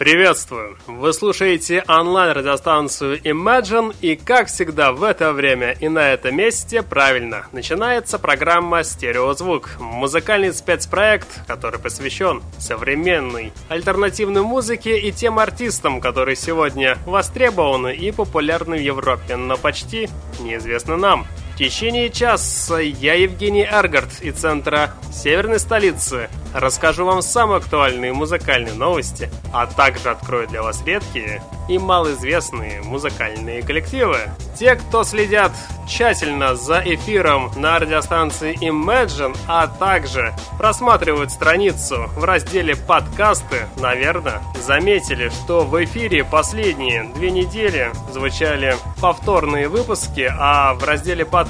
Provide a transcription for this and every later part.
Приветствую! Вы слушаете онлайн-радиостанцию Imagine, и как всегда в это время и на этом месте, правильно, начинается программа «Стереозвук» – музыкальный спецпроект, который посвящен современной альтернативной музыке и тем артистам, которые сегодня востребованы и популярны в Европе, но почти неизвестны нам – течение часа я, Евгений Аргард, из центра северной столицы, расскажу вам самые актуальные музыкальные новости, а также открою для вас редкие и малоизвестные музыкальные коллективы. Те, кто следят тщательно за эфиром на радиостанции Imagine, а также просматривают страницу в разделе «Подкасты», наверное, заметили, что в эфире последние две недели звучали повторные выпуски, а в разделе «Подкасты»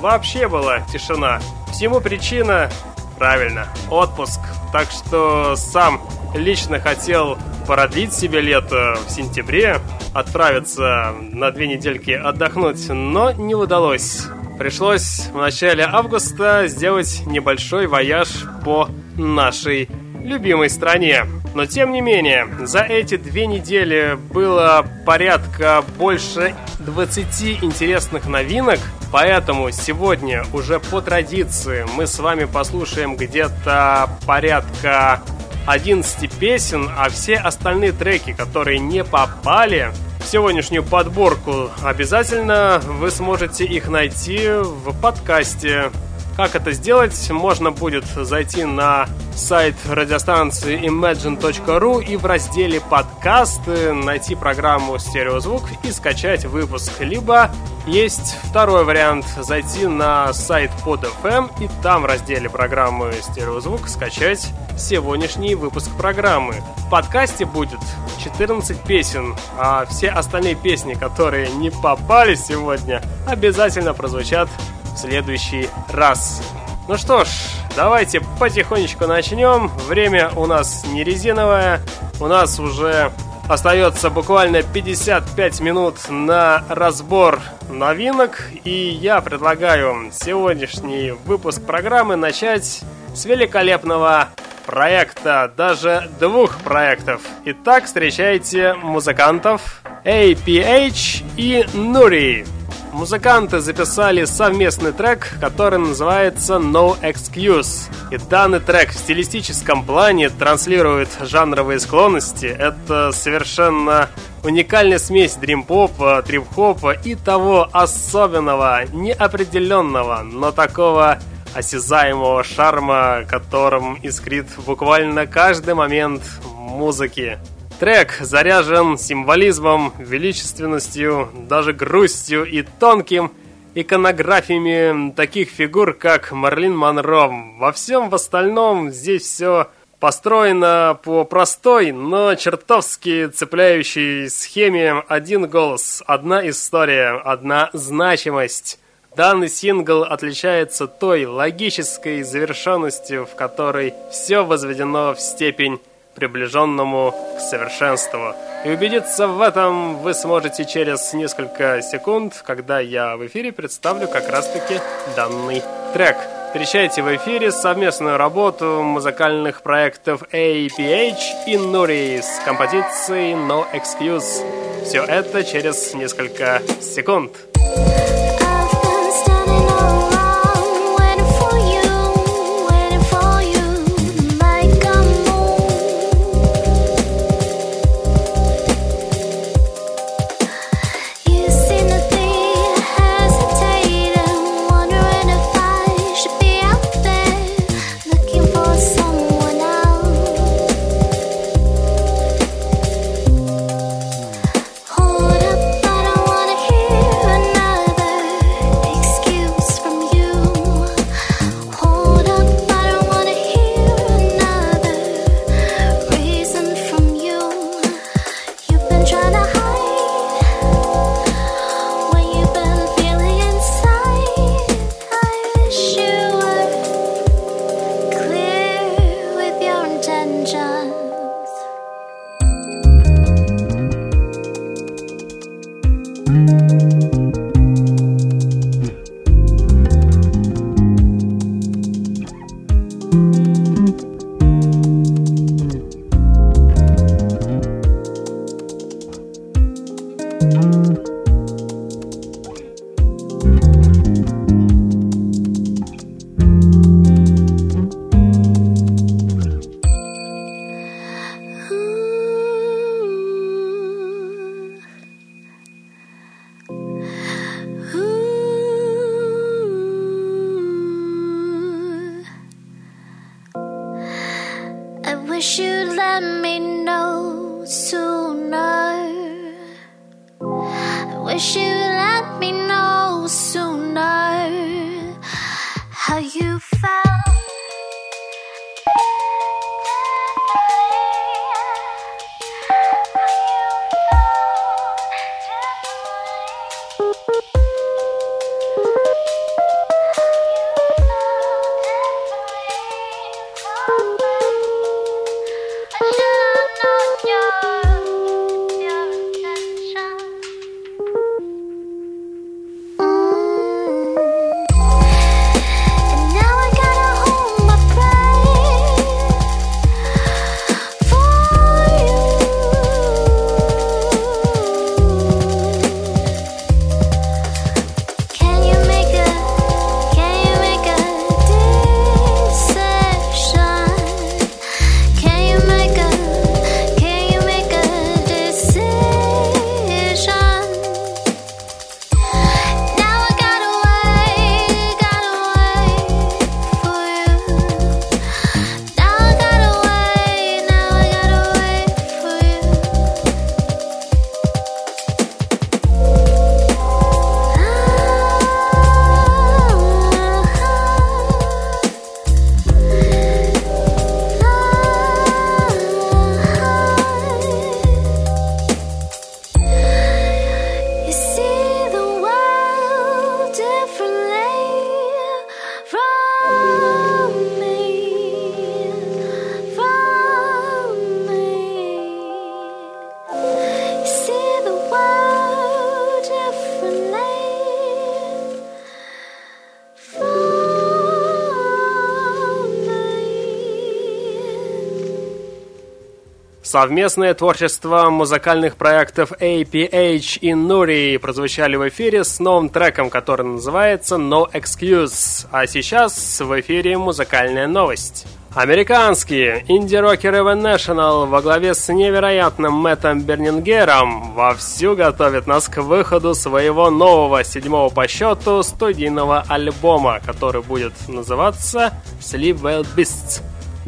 вообще была тишина. Всему причина Правильно, отпуск. Так что сам лично хотел продлить себе лето в сентябре, отправиться на две недельки отдохнуть, но не удалось. Пришлось в начале августа сделать небольшой вояж по нашей любимой стране. Но тем не менее, за эти две недели было порядка больше 20 интересных новинок, поэтому сегодня уже по традиции мы с вами послушаем где-то порядка 11 песен, а все остальные треки, которые не попали в сегодняшнюю подборку, обязательно вы сможете их найти в подкасте как это сделать? Можно будет зайти на сайт радиостанции imagine.ru и в разделе подкасты найти программу «Стереозвук» и скачать выпуск. Либо есть второй вариант – зайти на сайт под FM и там в разделе программы «Стереозвук» скачать сегодняшний выпуск программы. В подкасте будет 14 песен, а все остальные песни, которые не попали сегодня, обязательно прозвучат в следующий раз. Ну что ж, давайте потихонечку начнем. Время у нас не резиновое. У нас уже остается буквально 55 минут на разбор новинок. И я предлагаю сегодняшний выпуск программы начать с великолепного проекта, даже двух проектов. Итак, встречайте музыкантов APH и Nuri. Музыканты записали совместный трек, который называется No Excuse. И данный трек в стилистическом плане транслирует жанровые склонности. Это совершенно уникальная смесь дрим-попа, трип-хопа и того особенного, неопределенного, но такого осязаемого шарма, которым искрит буквально каждый момент музыки. Трек заряжен символизмом, величественностью, даже грустью и тонким иконографиями таких фигур, как Марлин Монро. Во всем в остальном здесь все построено по простой, но чертовски цепляющей схеме «один голос», «одна история», «одна значимость». Данный сингл отличается той логической завершенностью, в которой все возведено в степень приближенному к совершенству. И убедиться в этом вы сможете через несколько секунд, когда я в эфире представлю как раз-таки данный трек. Встречайте в эфире совместную работу музыкальных проектов APH и Nuri с композицией No Excuse. Все это через несколько секунд. Совместное творчество музыкальных проектов APH и Nuri прозвучали в эфире с новым треком, который называется No Excuse. А сейчас в эфире музыкальная новость. Американские инди-рокеры The National во главе с невероятным Мэттом Бернингером вовсю готовят нас к выходу своего нового седьмого по счету студийного альбома, который будет называться Sleep Well Beasts.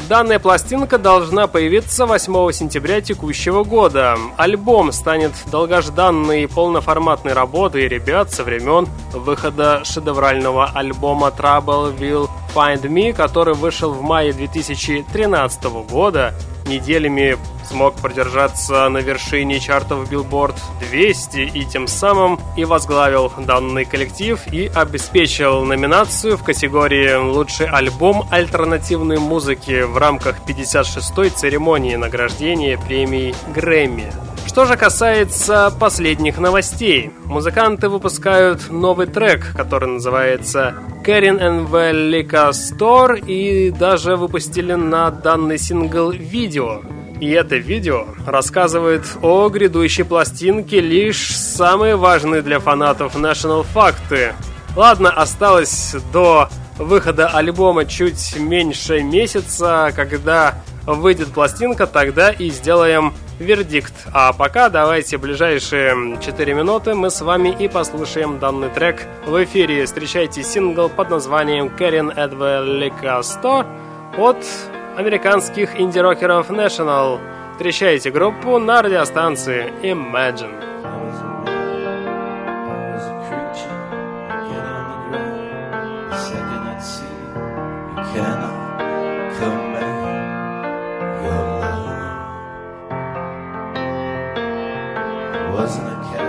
Данная пластинка должна появиться 8 сентября текущего года. Альбом станет долгожданной полноформатной работой ребят со времен выхода шедеврального альбома Trouble Will Find Me, который вышел в мае 2013 года неделями смог продержаться на вершине чартов Billboard 200 и тем самым и возглавил данный коллектив и обеспечил номинацию в категории «Лучший альбом альтернативной музыки» в рамках 56-й церемонии награждения премии Грэмми. Что же касается последних новостей, музыканты выпускают новый трек, который называется Karen and Liquor Store и даже выпустили на данный сингл видео. И это видео рассказывает о грядущей пластинке лишь самые важные для фанатов National факты. Ладно, осталось до выхода альбома чуть меньше месяца, когда выйдет пластинка, тогда и сделаем вердикт. А пока давайте ближайшие 4 минуты мы с вами и послушаем данный трек в эфире. Встречайте сингл под названием the Liquor Store от американских инди-рокеров National. Встречайте группу на радиостанции Imagine. wasn't a cat.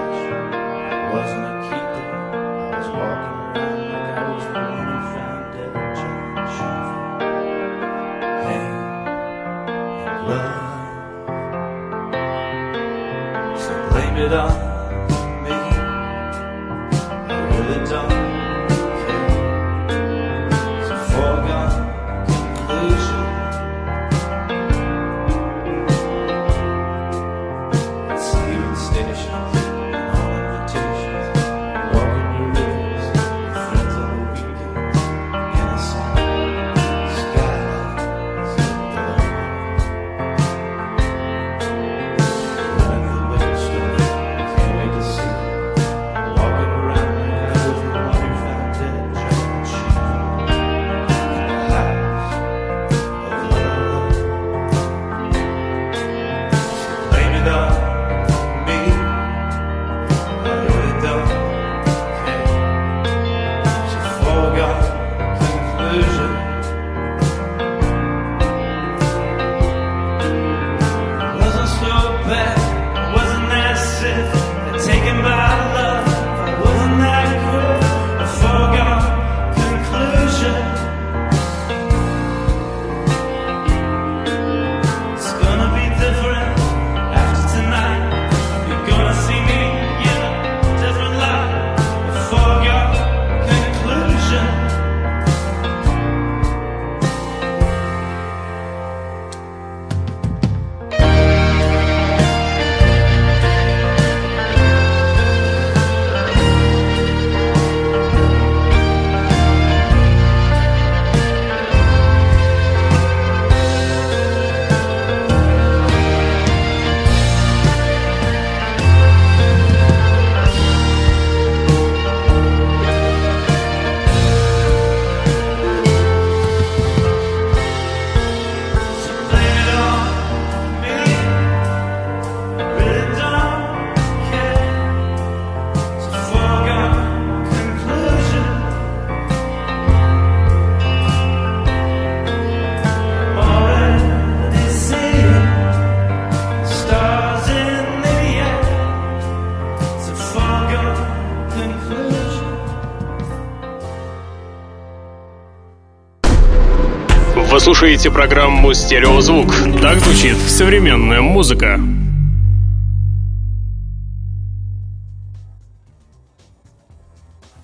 Вы слушаете программу «Стереозвук». Так звучит современная музыка.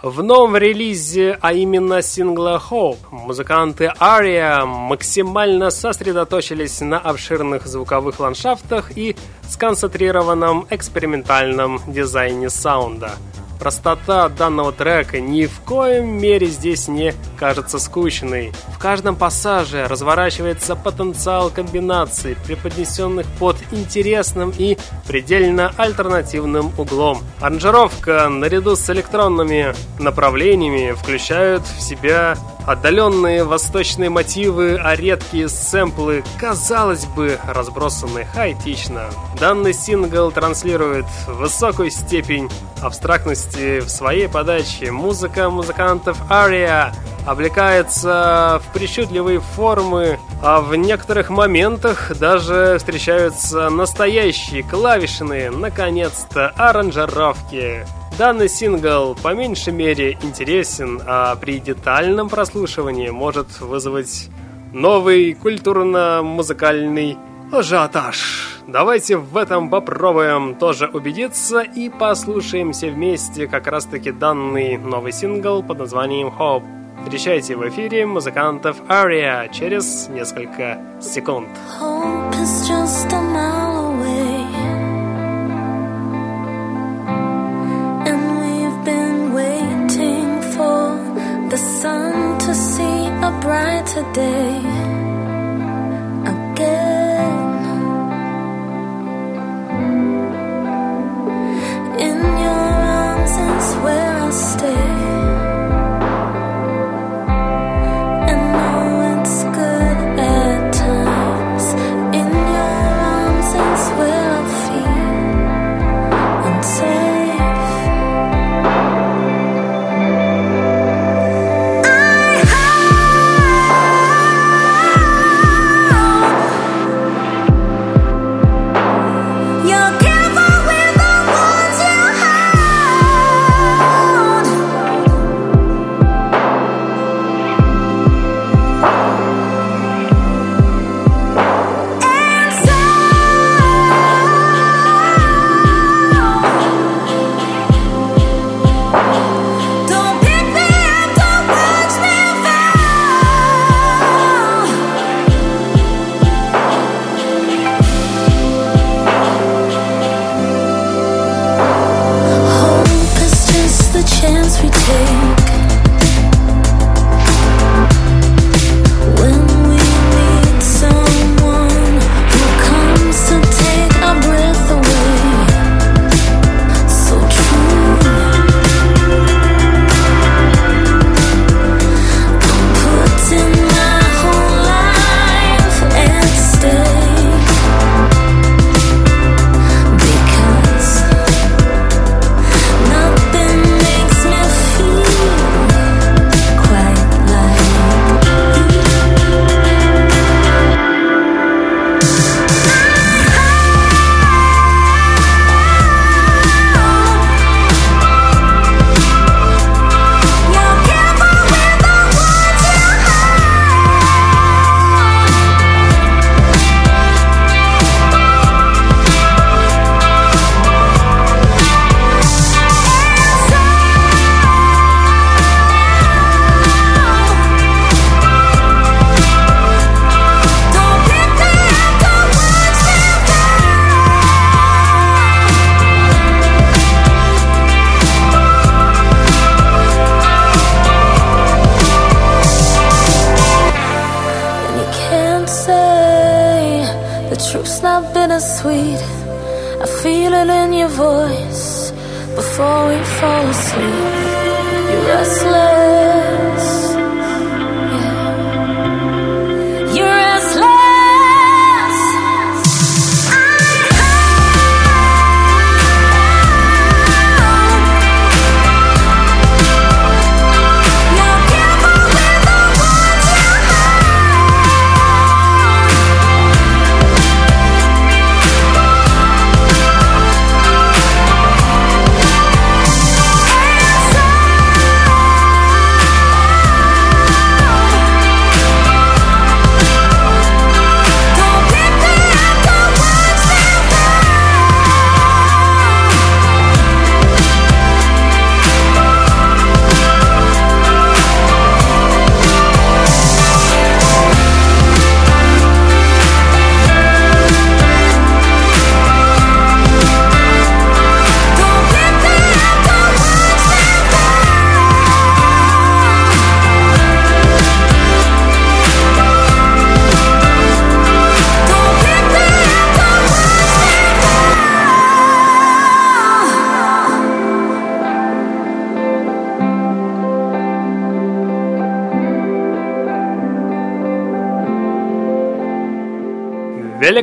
В новом релизе, а именно сингла Hope, музыканты Aria максимально сосредоточились на обширных звуковых ландшафтах и сконцентрированном экспериментальном дизайне саунда – Простота данного трека ни в коем мере здесь не кажется скучной. В каждом пассаже разворачивается потенциал комбинаций, преподнесенных под интересным и предельно альтернативным углом. Аранжировка наряду с электронными направлениями включают в себя Отдаленные восточные мотивы, а редкие сэмплы, казалось бы, разбросаны хаотично. Данный сингл транслирует высокую степень абстрактности в своей подаче. Музыка музыкантов Ария облекается в причудливые формы, а в некоторых моментах даже встречаются настоящие клавишные, наконец-то, аранжировки. Данный сингл по меньшей мере интересен, а при детальном прослушивании может вызвать новый культурно-музыкальный ажиотаж. Давайте в этом попробуем тоже убедиться и послушаемся вместе как раз-таки данный новый сингл под названием Hope. Встречайте в эфире музыкантов Aria через несколько секунд. Hope is just a the sun to see a brighter day again. In your arms is where I'll stay.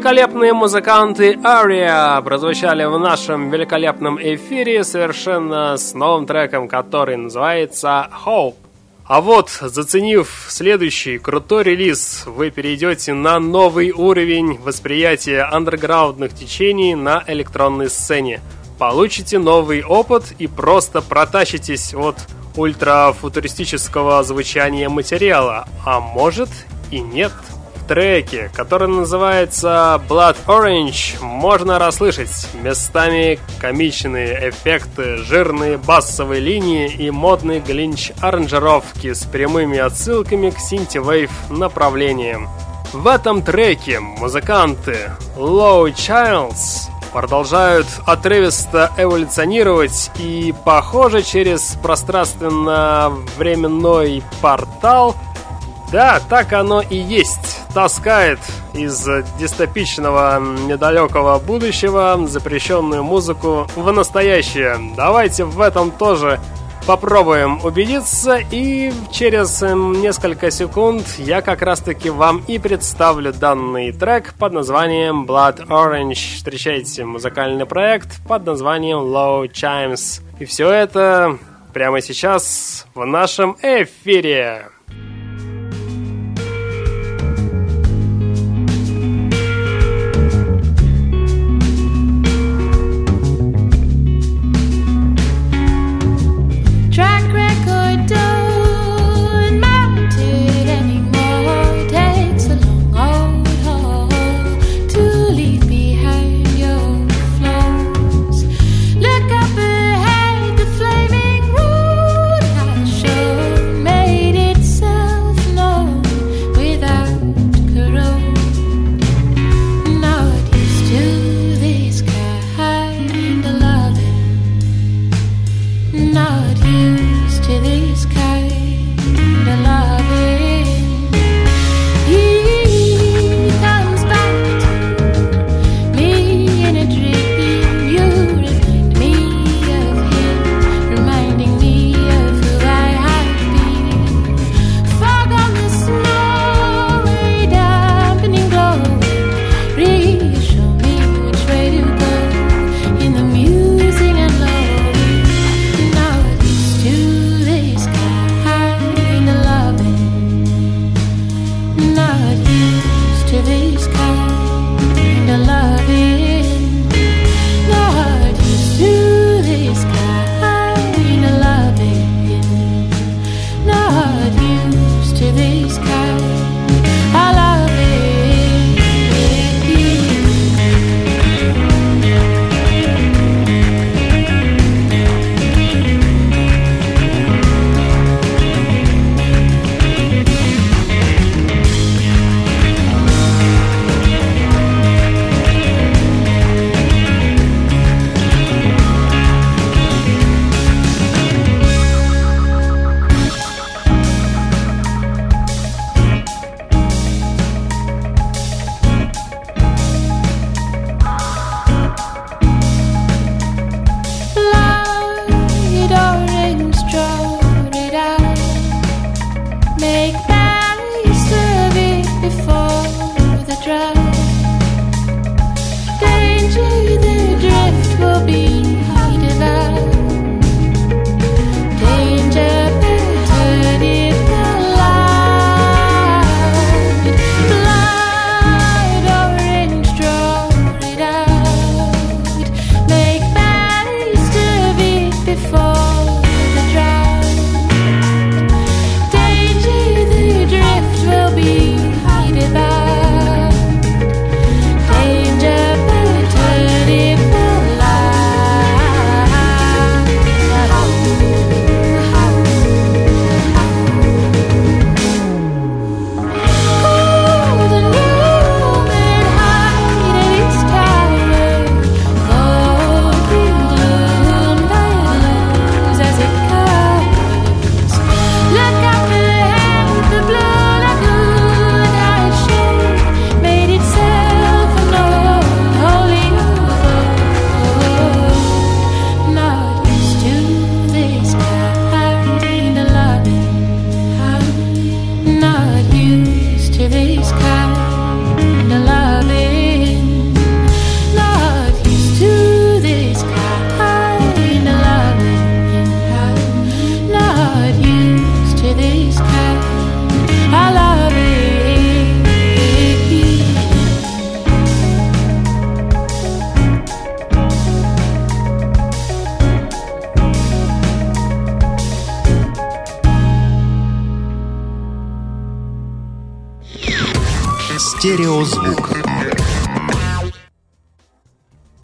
Великолепные музыканты Aria прозвучали в нашем великолепном эфире совершенно с новым треком, который называется Hope. А вот, заценив следующий крутой релиз, вы перейдете на новый уровень восприятия андерграундных течений на электронной сцене. Получите новый опыт и просто протащитесь от ультрафутуристического звучания материала, а может и нет треке, который называется Blood Orange, можно расслышать местами комичные эффекты, жирные басовые линии и модные глинч аранжировки с прямыми отсылками к синтивейв направлениям. В этом треке музыканты Low Childs продолжают отрывисто эволюционировать и, похоже, через пространственно-временной портал – да, так оно и есть. Таскает из дистопичного недалекого будущего запрещенную музыку в настоящее. Давайте в этом тоже попробуем убедиться и через несколько секунд я как раз таки вам и представлю данный трек под названием Blood Orange. Встречайте музыкальный проект под названием Low Chimes. И все это прямо сейчас в нашем эфире.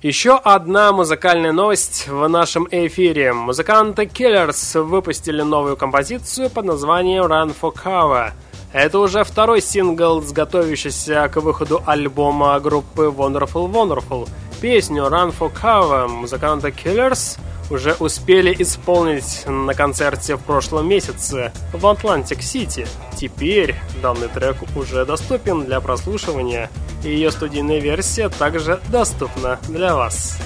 Еще одна музыкальная новость в нашем эфире. Музыканты Killers выпустили новую композицию под названием Run for Cover. Это уже второй сингл с готовящийся к выходу альбома группы Wonderful Wonderful. Песню Run for Cover музыканты Killers уже успели исполнить на концерте в прошлом месяце в Атлантик-Сити. Теперь данный трек уже доступен для прослушивания, и ее студийная версия также доступна для вас.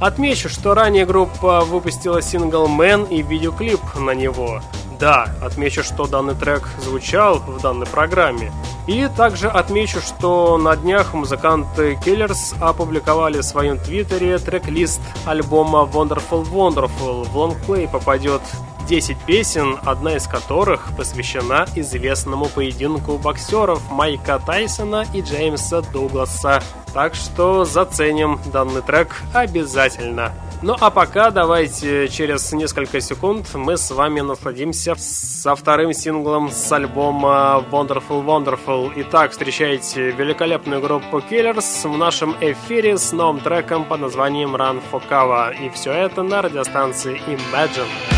Отмечу, что ранее группа выпустила сингл «Man» и видеоклип на него – да, отмечу, что данный трек звучал в данной программе. И также отмечу, что на днях музыканты Killers опубликовали в своем твиттере трек-лист альбома Wonderful Wonderful. В лонгплей попадет 10 песен, одна из которых посвящена известному поединку боксеров Майка Тайсона и Джеймса Дугласа. Так что заценим данный трек обязательно. Ну а пока давайте через несколько секунд мы с вами насладимся со вторым синглом с альбома Wonderful Wonderful. Итак, встречайте великолепную группу Killers в нашем эфире с новым треком под названием Run for Cover. И все это на радиостанции Imagine.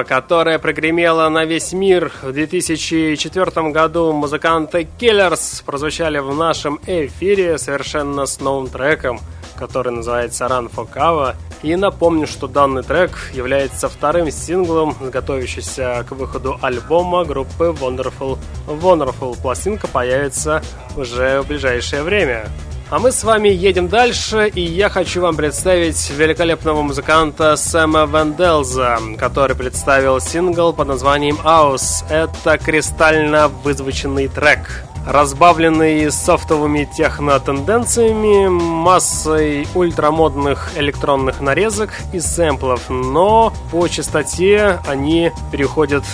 Группа, которая прогремела на весь мир в 2004 году, музыканты Killers прозвучали в нашем эфире совершенно с новым треком, который называется Run for Cover. И напомню, что данный трек является вторым синглом, готовящийся к выходу альбома группы Wonderful. Wonderful пластинка появится уже в ближайшее время. А мы с вами едем дальше, и я хочу вам представить великолепного музыканта Сэма Венделза, который представил сингл под названием «Аус». Это кристально вызвученный трек разбавленный софтовыми техно-тенденциями, массой ультрамодных электронных нарезок и сэмплов, но по частоте они переходят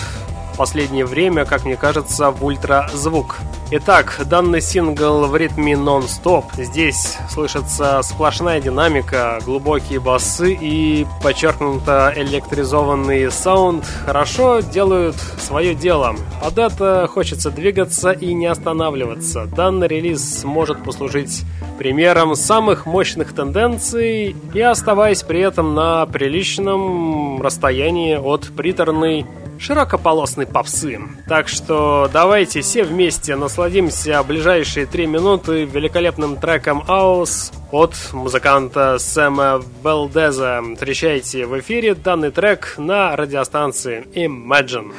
последнее время, как мне кажется, в ультразвук. Итак, данный сингл в ритме нон-стоп. Здесь слышится сплошная динамика, глубокие басы и подчеркнуто электризованный саунд хорошо делают свое дело. Под это хочется двигаться и не останавливаться. Данный релиз может послужить примером самых мощных тенденций и оставаясь при этом на приличном расстоянии от приторной широкополосной попсы. Так что давайте все вместе насладимся ближайшие три минуты великолепным треком «Аус» от музыканта Сэма Велдеза. Встречайте в эфире данный трек на радиостанции Imagine.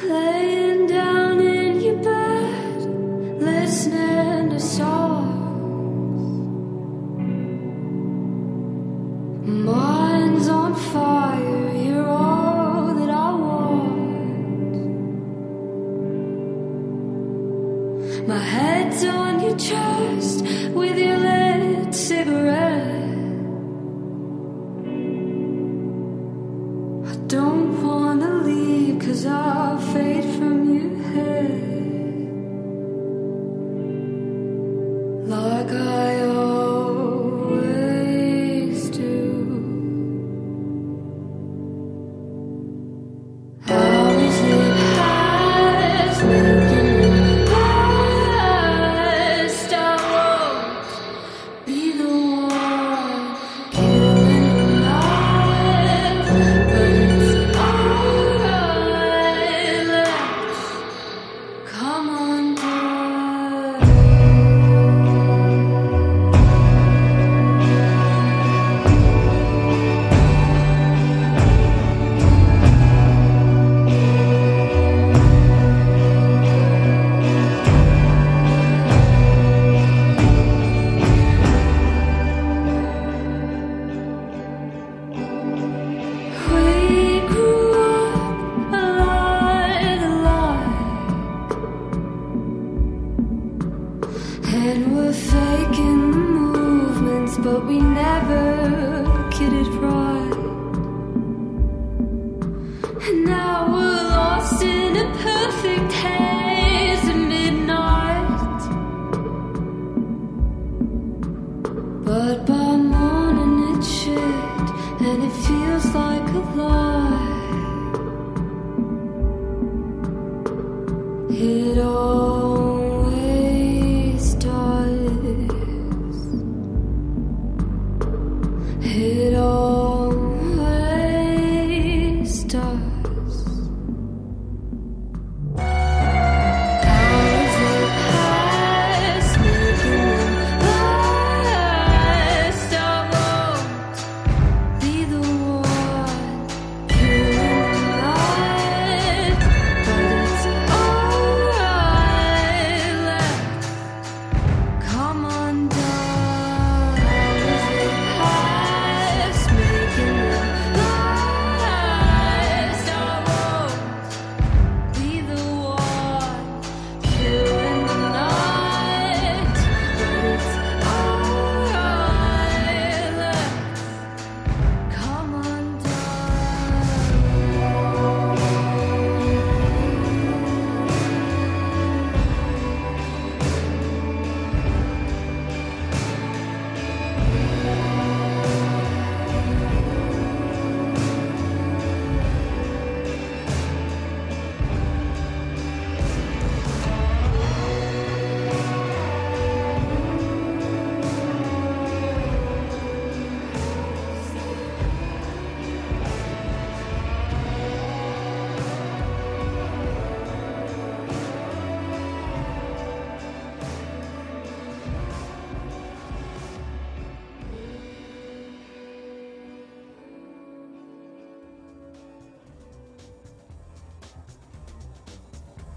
Minds on fire, My head's on your chest with your lit cigarette. I don't wanna leave, cause I'll fade from your head.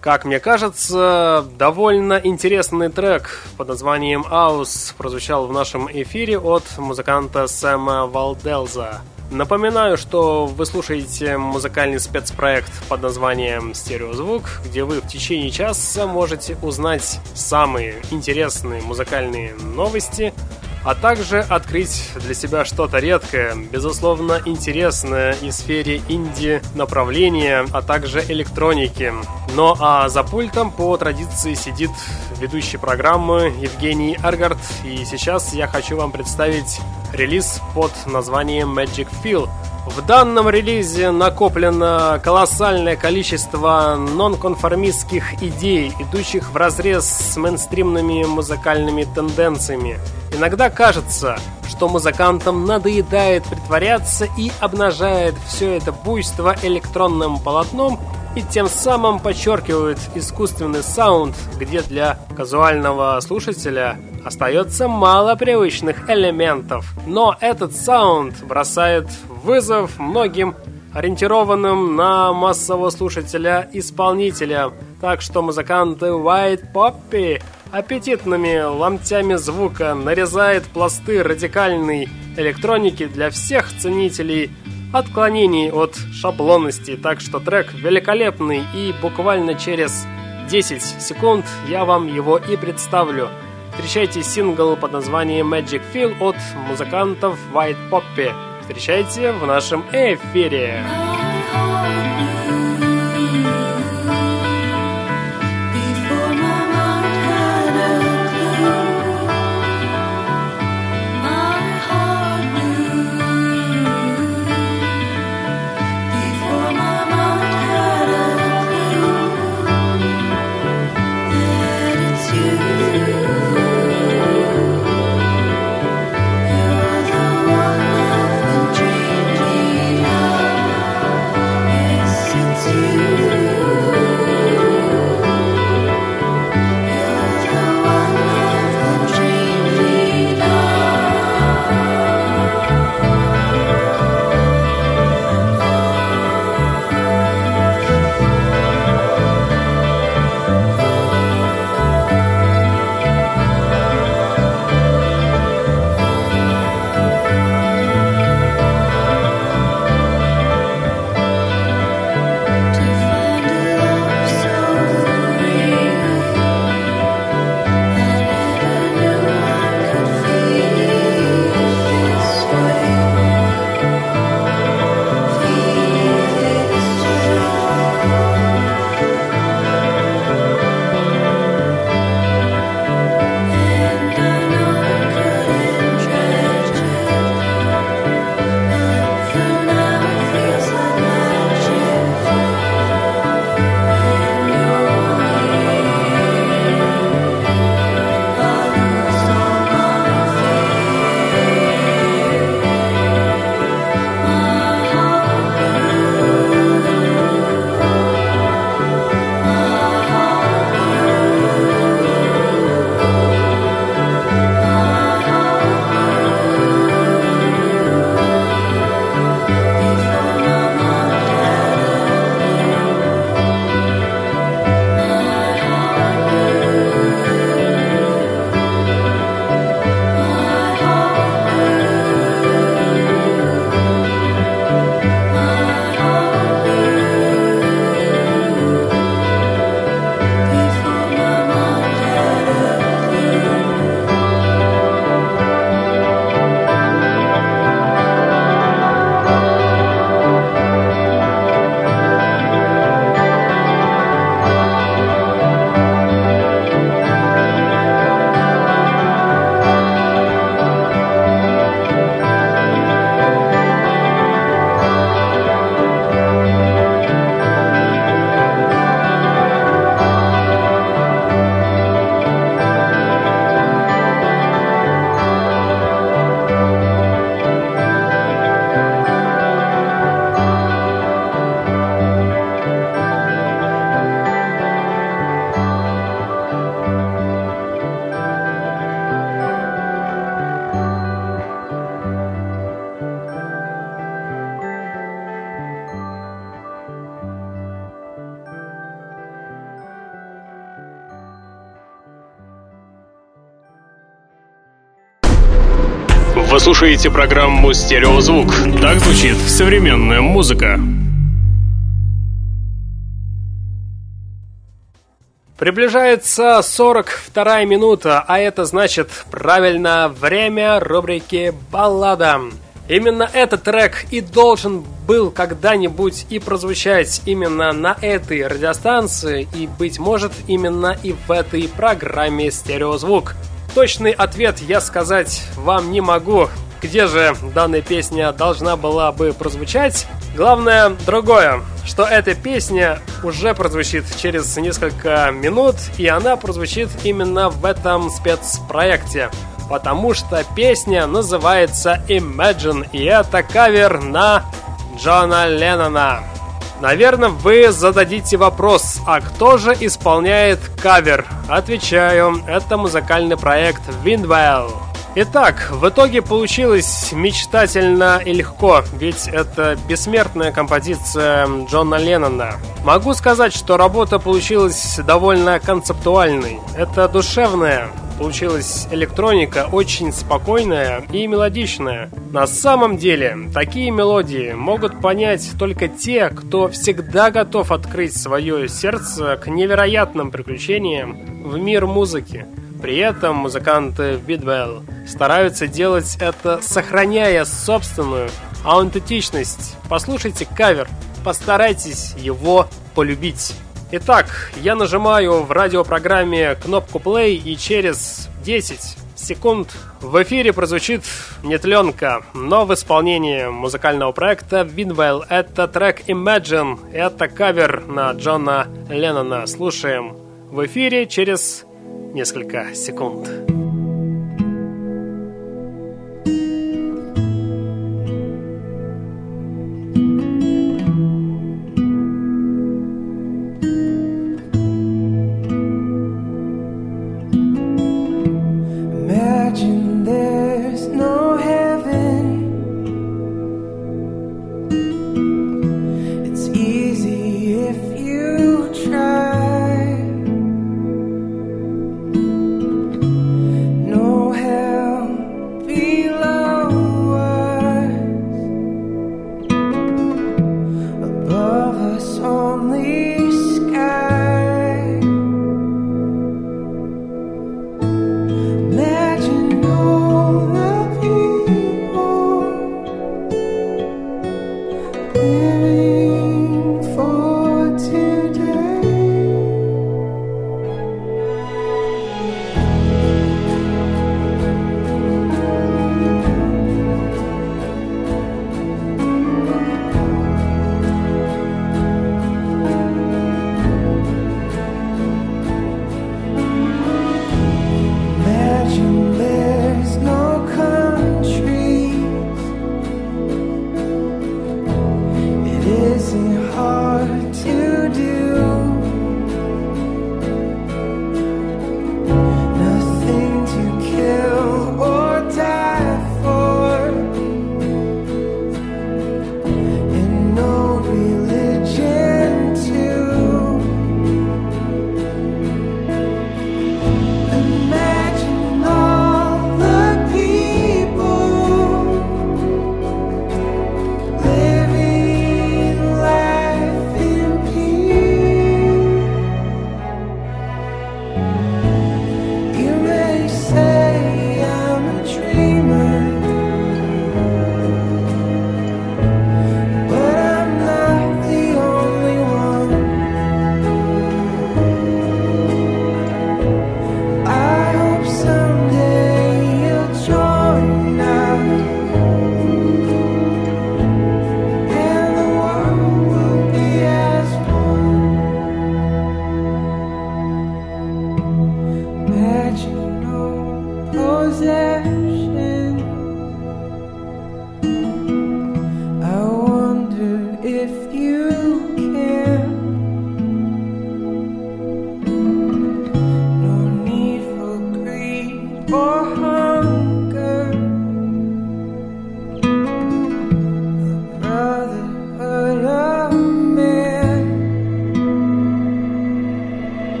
Как мне кажется, довольно интересный трек под названием «Аус» прозвучал в нашем эфире от музыканта Сэма Валделза. Напоминаю, что вы слушаете музыкальный спецпроект под названием «Стереозвук», где вы в течение часа можете узнать самые интересные музыкальные новости – а также открыть для себя что-то редкое, безусловно интересное и в сфере инди направления, а также электроники. Но а за пультом по традиции сидит ведущий программы Евгений Аргард, и сейчас я хочу вам представить релиз под названием Magic Feel – в данном релизе накоплено колоссальное количество нонконформистских идей, идущих в разрез с мейнстримными музыкальными тенденциями. Иногда кажется, что музыкантам надоедает притворяться и обнажает все это буйство электронным полотном и тем самым подчеркивают искусственный саунд, где для казуального слушателя остается мало привычных элементов. Но этот саунд бросает вызов многим ориентированным на массового слушателя исполнителя. Так что музыканты White Poppy аппетитными ломтями звука нарезает пласты радикальной электроники для всех ценителей отклонений от шаблонности. Так что трек великолепный и буквально через 10 секунд я вам его и представлю. Встречайте сингл под названием Magic Feel от музыкантов White Poppy. Встречайте в нашем эфире. Слушаете программу «Стереозвук». Так звучит современная музыка. Приближается 42 минута, а это значит правильно время рубрики «Баллада». Именно этот трек и должен был когда-нибудь и прозвучать именно на этой радиостанции, и, быть может, именно и в этой программе «Стереозвук». Точный ответ я сказать вам не могу, где же данная песня должна была бы прозвучать. Главное другое, что эта песня уже прозвучит через несколько минут, и она прозвучит именно в этом спецпроекте. Потому что песня называется Imagine, и это кавер на Джона Леннона. Наверное, вы зададите вопрос, а кто же исполняет кавер? Отвечаю, это музыкальный проект Windwell. Итак, в итоге получилось мечтательно и легко, ведь это бессмертная композиция Джона Леннона. Могу сказать, что работа получилась довольно концептуальной. Это душевная, получилась электроника очень спокойная и мелодичная. На самом деле, такие мелодии могут понять только те, кто всегда готов открыть свое сердце к невероятным приключениям в мир музыки. При этом музыканты Бидвелл стараются делать это, сохраняя собственную аутентичность. Послушайте кавер, постарайтесь его полюбить. Итак, я нажимаю в радиопрограмме кнопку play и через 10 секунд в эфире прозвучит нетленка, но в исполнении музыкального проекта Winwell. Это трек Imagine, это кавер на Джона Леннона. Слушаем в эфире через несколько секунд.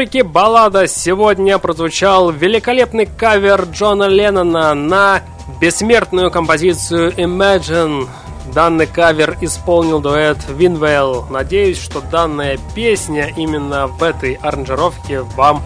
Рубрике «Баллада» сегодня прозвучал великолепный кавер Джона Леннона на бессмертную композицию Imagine. Данный кавер исполнил дуэт Винвейл. Надеюсь, что данная песня именно в этой аранжировке вам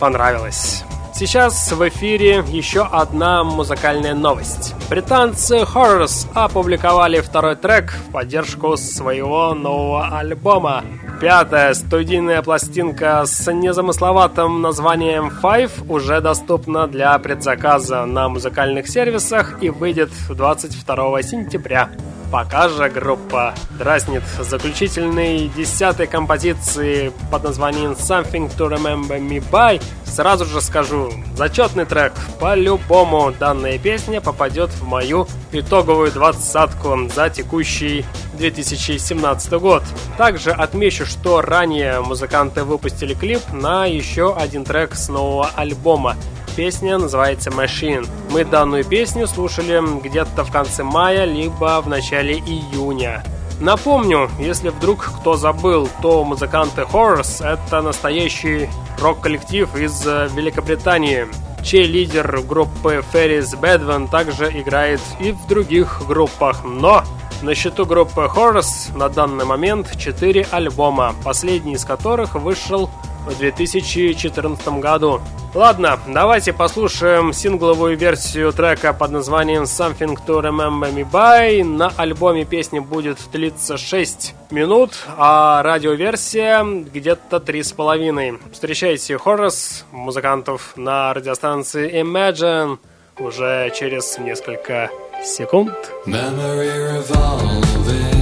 понравилась. Сейчас в эфире еще одна музыкальная новость. Британцы Horrors опубликовали второй трек в поддержку своего нового альбома. Пятая студийная пластинка с незамысловатым названием Five уже доступна для предзаказа на музыкальных сервисах и выйдет 22 сентября. Пока же группа дразнит заключительной десятой композиции под названием Something to Remember Me By. Сразу же скажу, зачетный трек. По-любому данная песня попадет в мою итоговую двадцатку за текущий 2017 год. Также отмечу, что ранее музыканты выпустили клип на еще один трек с нового альбома. Песня называется Machine. Мы данную песню слушали где-то в конце мая, либо в начале июня. Напомню, если вдруг кто забыл, то музыканты Horrors — это настоящий рок-коллектив из э, Великобритании, чей лидер группы Ferris Bedvan также играет и в других группах, но на счету группы Horrors на данный момент 4 альбома, последний из которых вышел в 2014 году. Ладно, давайте послушаем сингловую версию трека под названием Something to Remember Me By. На альбоме песня будет длиться 6 минут, а радиоверсия где-то 3,5. Встречайте Хоррес, музыкантов на радиостанции Imagine уже через несколько секунд. Memory revolving.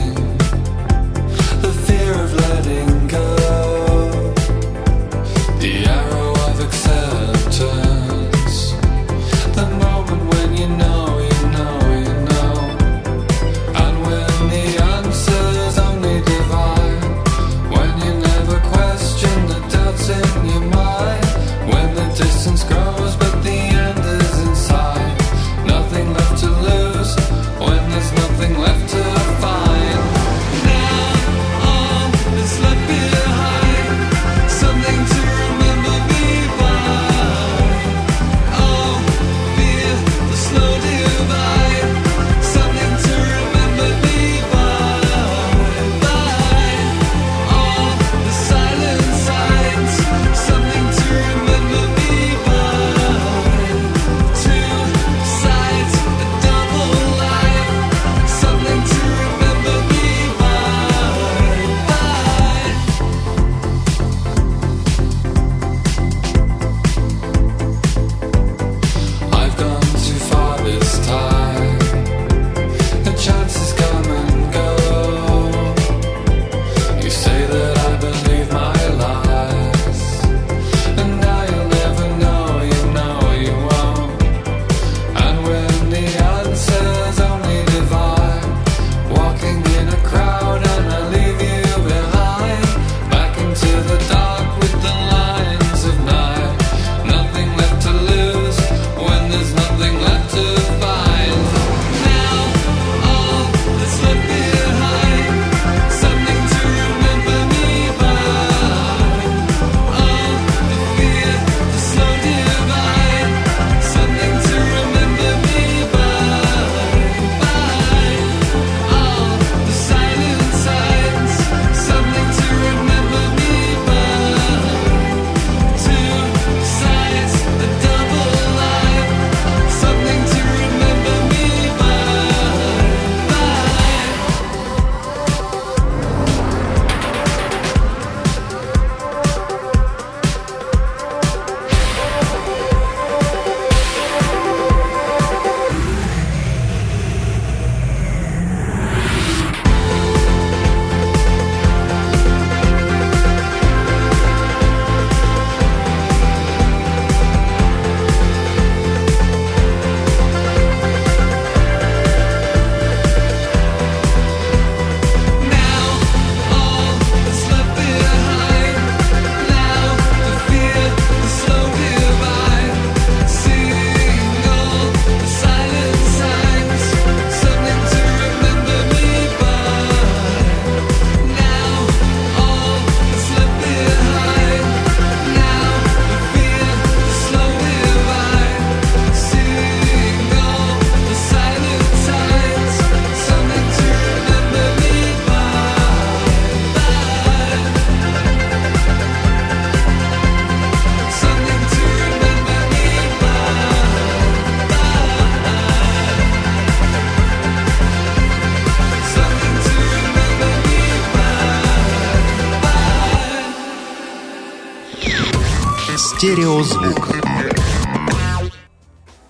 Стереозвук.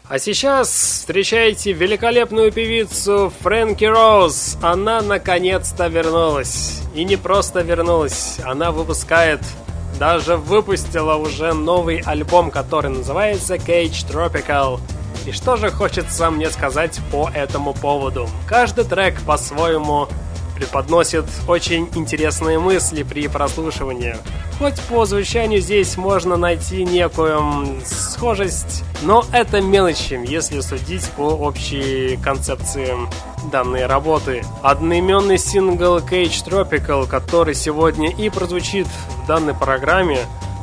А сейчас встречайте великолепную певицу Фрэнки Роуз. Она наконец-то вернулась. И не просто вернулась, она выпускает, даже выпустила уже новый альбом, который называется Cage Tropical. И что же хочется мне сказать по этому поводу? Каждый трек по-своему преподносит очень интересные мысли при прослушивании. Хоть по звучанию здесь можно найти некую схожесть, но это мелочи, если судить по общей концепции данной работы. Одноименный сингл Cage Tropical, который сегодня и прозвучит в данной программе,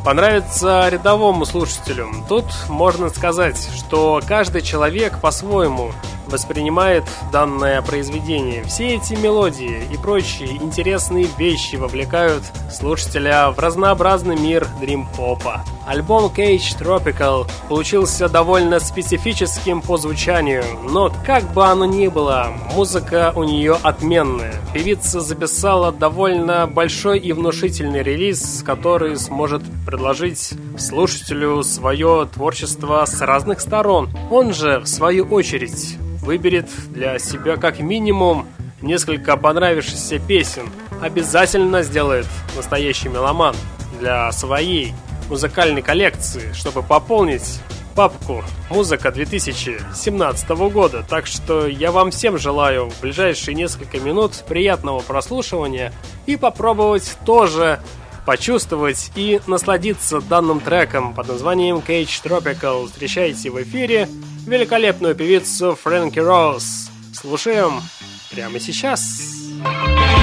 понравится рядовому слушателю. Тут можно сказать, что каждый человек по-своему воспринимает данное произведение. Все эти мелодии и прочие интересные вещи вовлекают слушателя в разнообразный мир дрим-попа. Альбом Cage Tropical получился довольно специфическим по звучанию, но как бы оно ни было, музыка у нее отменная. Певица записала довольно большой и внушительный релиз, который сможет предложить слушателю свое творчество с разных сторон. Он же, в свою очередь, выберет для себя как минимум несколько понравившихся песен. Обязательно сделает настоящий меломан для своей музыкальной коллекции, чтобы пополнить папку «Музыка 2017 года». Так что я вам всем желаю в ближайшие несколько минут приятного прослушивания и попробовать тоже почувствовать и насладиться данным треком под названием Cage Tropical. Встречайте в эфире великолепную певицу Фрэнки Роуз. Слушаем прямо сейчас. Сейчас.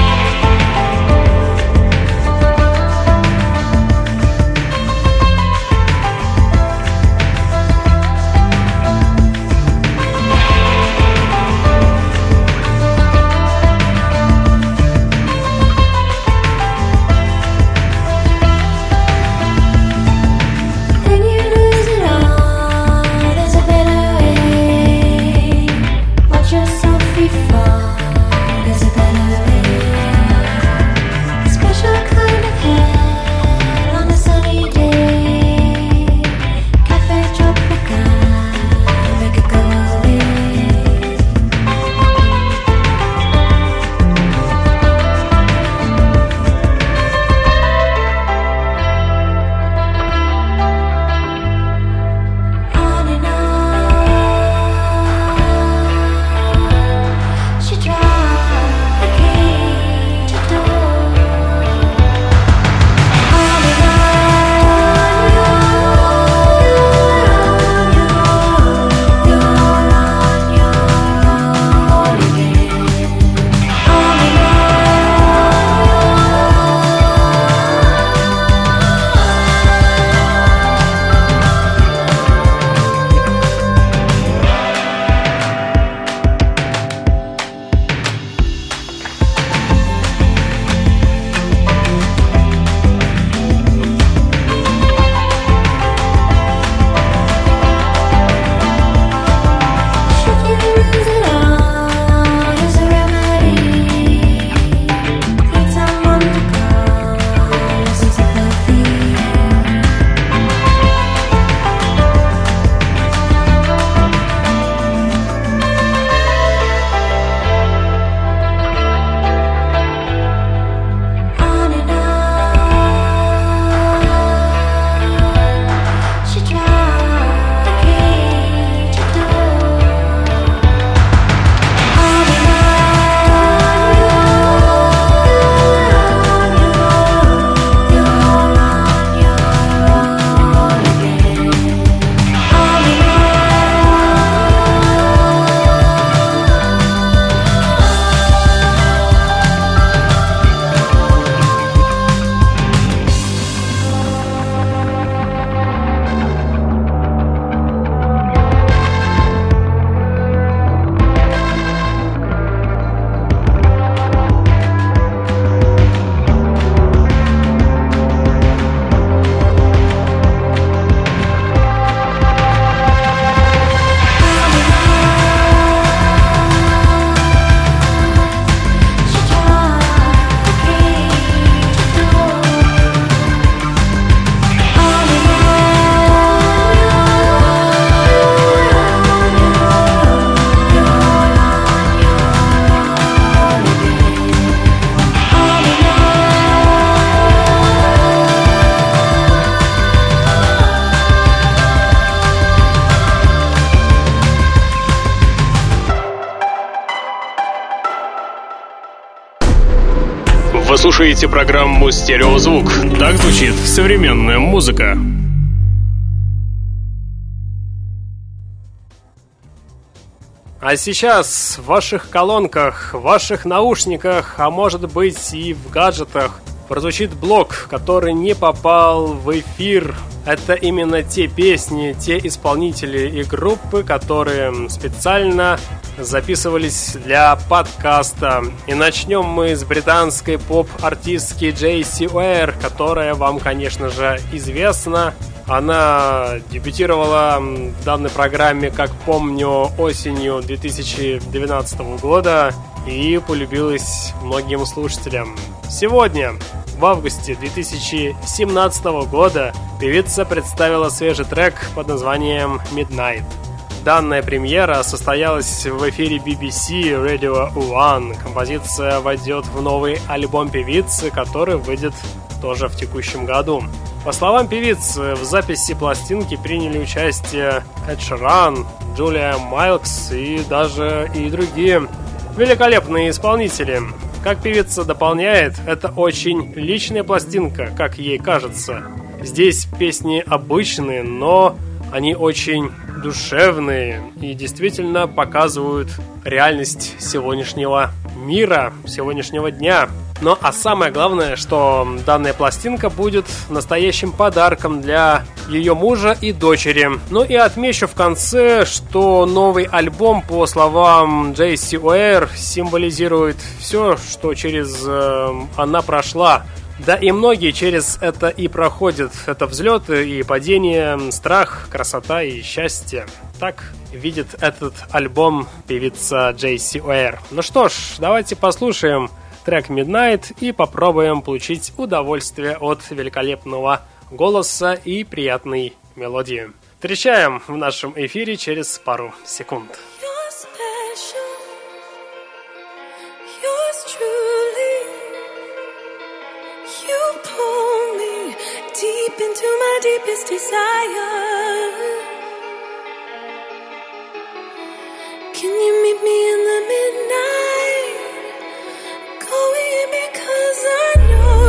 Слушаете программу «Стереозвук». Так звучит современная музыка. А сейчас в ваших колонках, в ваших наушниках, а может быть и в гаджетах прозвучит блок, который не попал в эфир. Это именно те песни, те исполнители и группы, которые специально записывались для подкаста. И начнем мы с британской поп-артистки Джейси Уэйр, которая вам, конечно же, известна. Она дебютировала в данной программе, как помню, осенью 2012 года и полюбилась многим слушателям. Сегодня, в августе 2017 года, певица представила свежий трек под названием Midnight. Данная премьера состоялась в эфире BBC Radio One. Композиция войдет в новый альбом певицы, который выйдет тоже в текущем году. По словам певицы, в записи пластинки приняли участие Эд Ширан, Джулия Майлкс и даже и другие великолепные исполнители. Как певица дополняет, это очень личная пластинка, как ей кажется. Здесь песни обычные, но они очень душевные и действительно показывают реальность сегодняшнего мира, сегодняшнего дня. Но а самое главное, что данная пластинка будет настоящим подарком для ее мужа и дочери. Ну и отмечу в конце, что новый альбом, по словам Джейси Уэйр, символизирует все, что через э, она прошла. Да и многие через это и проходят. Это взлеты и падения, страх, красота и счастье. Так видит этот альбом певица Джейси Уэйр. Ну что ж, давайте послушаем трек Midnight и попробуем получить удовольствие от великолепного голоса и приятной мелодии. Встречаем в нашем эфире через пару секунд. deep into my deepest desire. Can you meet me in the midnight? Only because I know.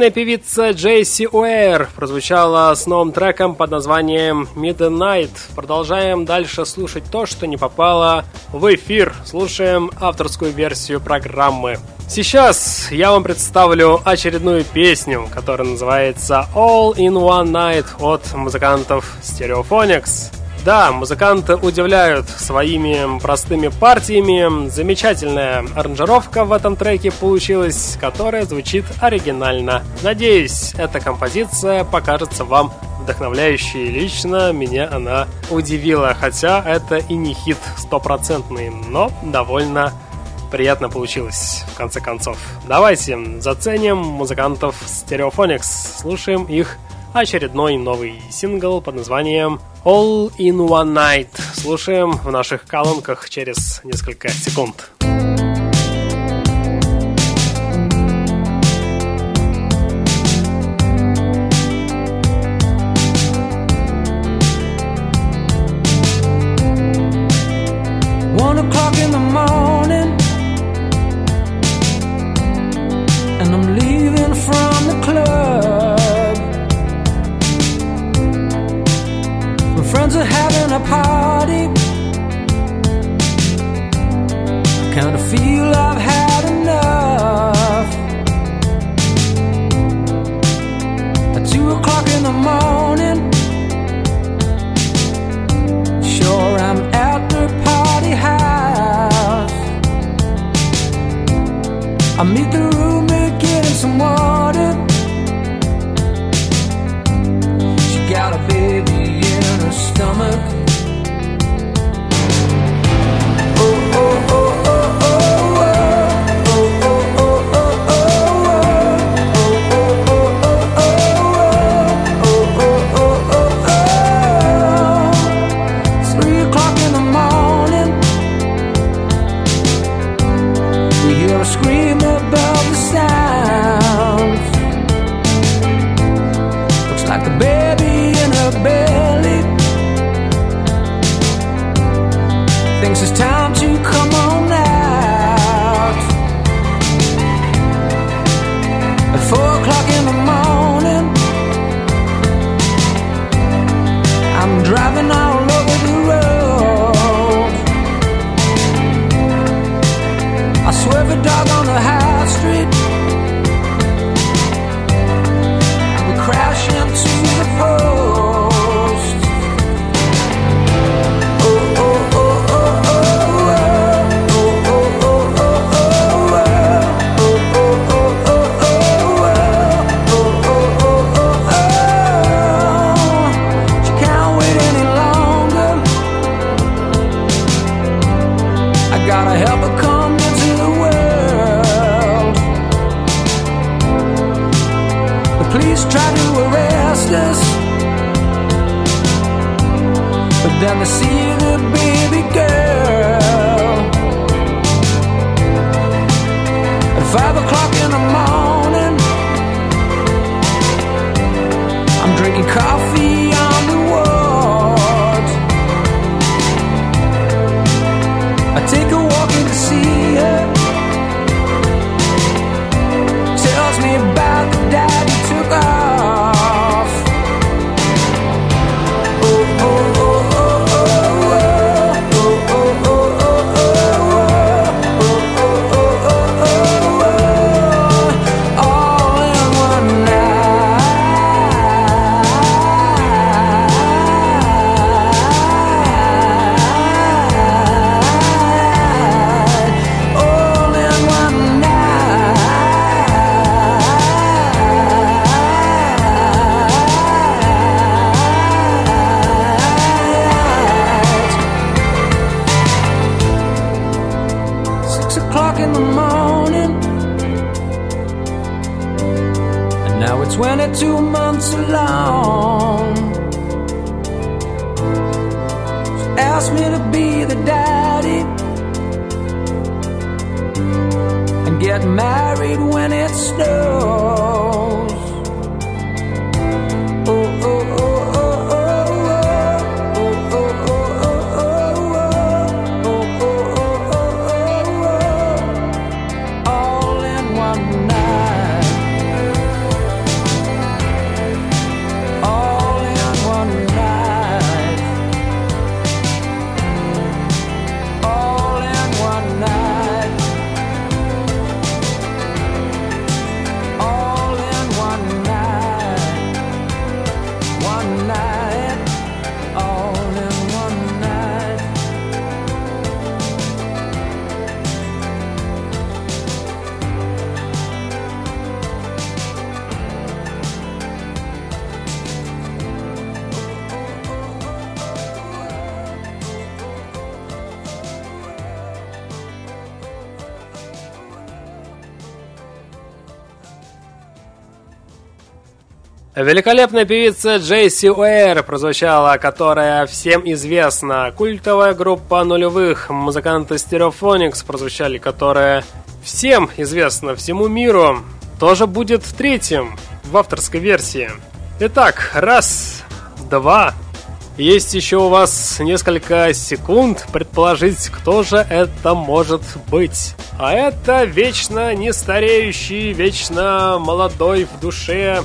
Великолепная певица Джейси Уэйр прозвучала с новым треком под названием Midnight. Продолжаем дальше слушать то, что не попало в эфир. Слушаем авторскую версию программы. Сейчас я вам представлю очередную песню, которая называется All in One Night от музыкантов Stereophonics. Да, музыканты удивляют своими простыми партиями. Замечательная аранжировка в этом треке получилась, которая звучит оригинально. Надеюсь, эта композиция покажется вам вдохновляющей. Лично меня она удивила, хотя это и не хит стопроцентный, но довольно приятно получилось, в конце концов. Давайте заценим музыкантов Stereophonics, слушаем их очередной новый сингл под названием All in One Night. Слушаем в наших колонках через несколько секунд. One Великолепная певица Джейси Уэйр прозвучала, которая всем известна. Культовая группа нулевых, музыканты Stereophonics прозвучали, которая всем известна, всему миру. Тоже будет третьим в авторской версии. Итак, раз, два. Есть еще у вас несколько секунд предположить, кто же это может быть. А это вечно не стареющий, вечно молодой в душе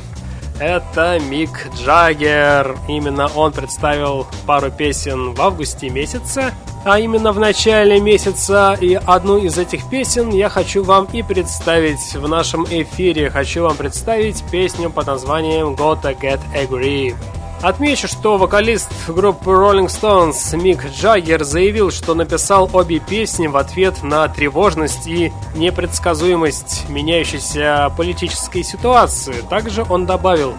это Мик Джаггер. Именно он представил пару песен в августе месяце, а именно в начале месяца. И одну из этих песен я хочу вам и представить в нашем эфире. Хочу вам представить песню под названием Gotta Get Agree. Отмечу, что вокалист группы Rolling Stones Мик Джаггер заявил, что написал обе песни в ответ на тревожность и непредсказуемость меняющейся политической ситуации. Также он добавил,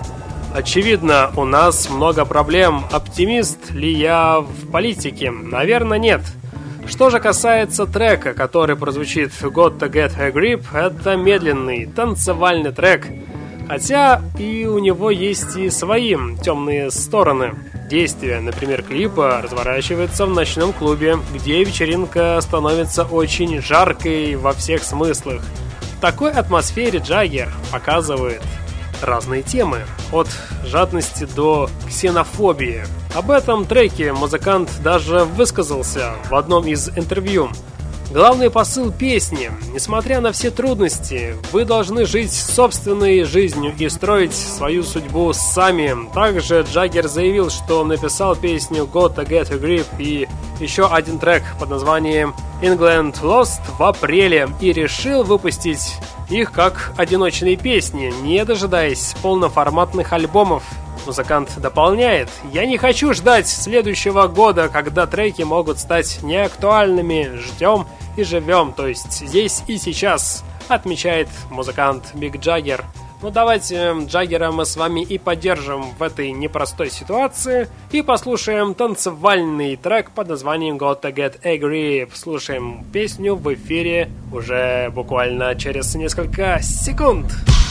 Очевидно, у нас много проблем. Оптимист ли я в политике? Наверное, нет. Что же касается трека, который прозвучит «Got to Get a Grip», это медленный, танцевальный трек – Хотя и у него есть и свои темные стороны. Действие, например, клипа разворачивается в ночном клубе, где вечеринка становится очень жаркой во всех смыслах. В такой атмосфере Джаггер показывает разные темы, от жадности до ксенофобии. Об этом треке музыкант даже высказался в одном из интервью – Главный посыл песни. Несмотря на все трудности, вы должны жить собственной жизнью и строить свою судьбу сами. Также Джаггер заявил, что написал песню "Got to Get a Grip и еще один трек под названием England Lost в апреле и решил выпустить их как одиночные песни, не дожидаясь полноформатных альбомов Музыкант дополняет, «Я не хочу ждать следующего года, когда треки могут стать неактуальными. Ждем и живем, то есть здесь и сейчас», отмечает музыкант Биг Джаггер. Ну давайте Джаггера мы с вами и поддержим в этой непростой ситуации и послушаем танцевальный трек под названием Got to Get a. Слушаем песню в эфире уже буквально через несколько секунд. Mm-hmm.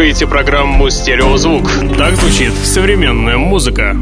Слушаете программу «Стереозвук». Так звучит современная музыка.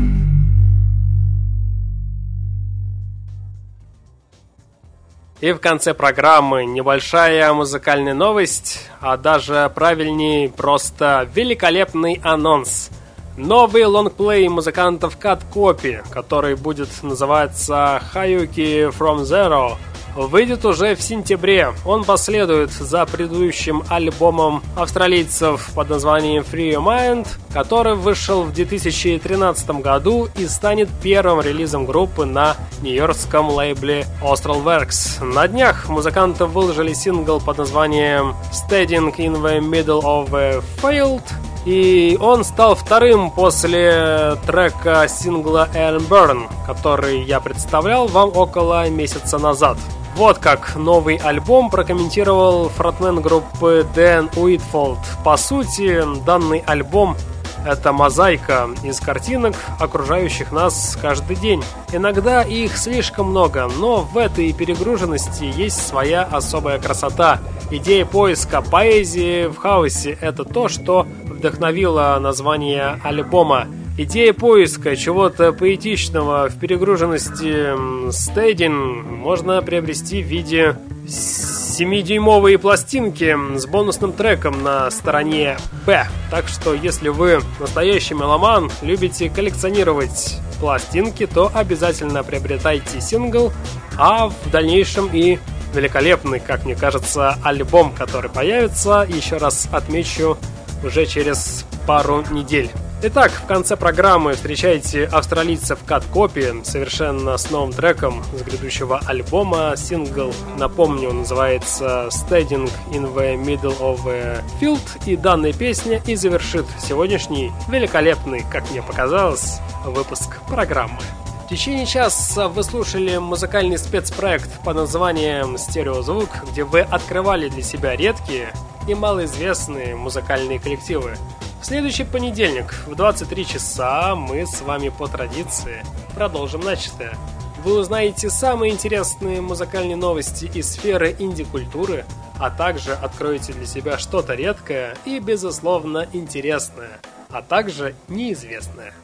И в конце программы небольшая музыкальная новость, а даже правильнее просто великолепный анонс. Новый лонгплей музыкантов Cut Copy, который будет называться Hayuki From Zero – выйдет уже в сентябре. Он последует за предыдущим альбомом австралийцев под названием Free Your Mind, который вышел в 2013 году и станет первым релизом группы на нью-йоркском лейбле Austral Works. На днях музыканты выложили сингл под названием Standing in the Middle of a Field, и он стал вторым после трека сингла Aaron Burn, который я представлял вам около месяца назад. Вот как новый альбом прокомментировал фронтмен группы Дэн Уитфолд. По сути, данный альбом это мозаика из картинок, окружающих нас каждый день. Иногда их слишком много, но в этой перегруженности есть своя особая красота. Идея поиска поэзии в хаосе – это то, что вдохновило название альбома. Идея поиска чего-то поэтичного в перегруженности стейдинг можно приобрести в виде 7-дюймовой пластинки с бонусным треком на стороне Б. Так что, если вы настоящий меломан, любите коллекционировать пластинки, то обязательно приобретайте сингл, а в дальнейшем и великолепный, как мне кажется, альбом, который появится, еще раз отмечу, уже через пару недель. Итак, в конце программы встречайте австралийцев Cut Copy совершенно с новым треком с грядущего альбома. Сингл, напомню, называется Standing in the Middle of a Field. И данная песня и завершит сегодняшний великолепный, как мне показалось, выпуск программы. В течение часа вы слушали музыкальный спецпроект под названием «Стереозвук», где вы открывали для себя редкие и малоизвестные музыкальные коллективы. В следующий понедельник в 23 часа мы с вами по традиции продолжим начатое. Вы узнаете самые интересные музыкальные новости из сферы инди-культуры, а также откроете для себя что-то редкое и, безусловно, интересное, а также неизвестное.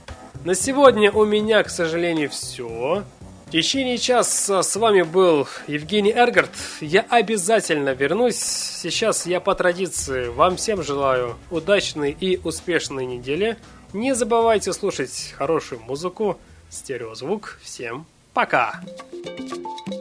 На сегодня у меня, к сожалению, все. Течение часа с вами был Евгений Эргард. Я обязательно вернусь. Сейчас я по традиции вам всем желаю удачной и успешной недели. Не забывайте слушать хорошую музыку, стереозвук. Всем пока! Пока!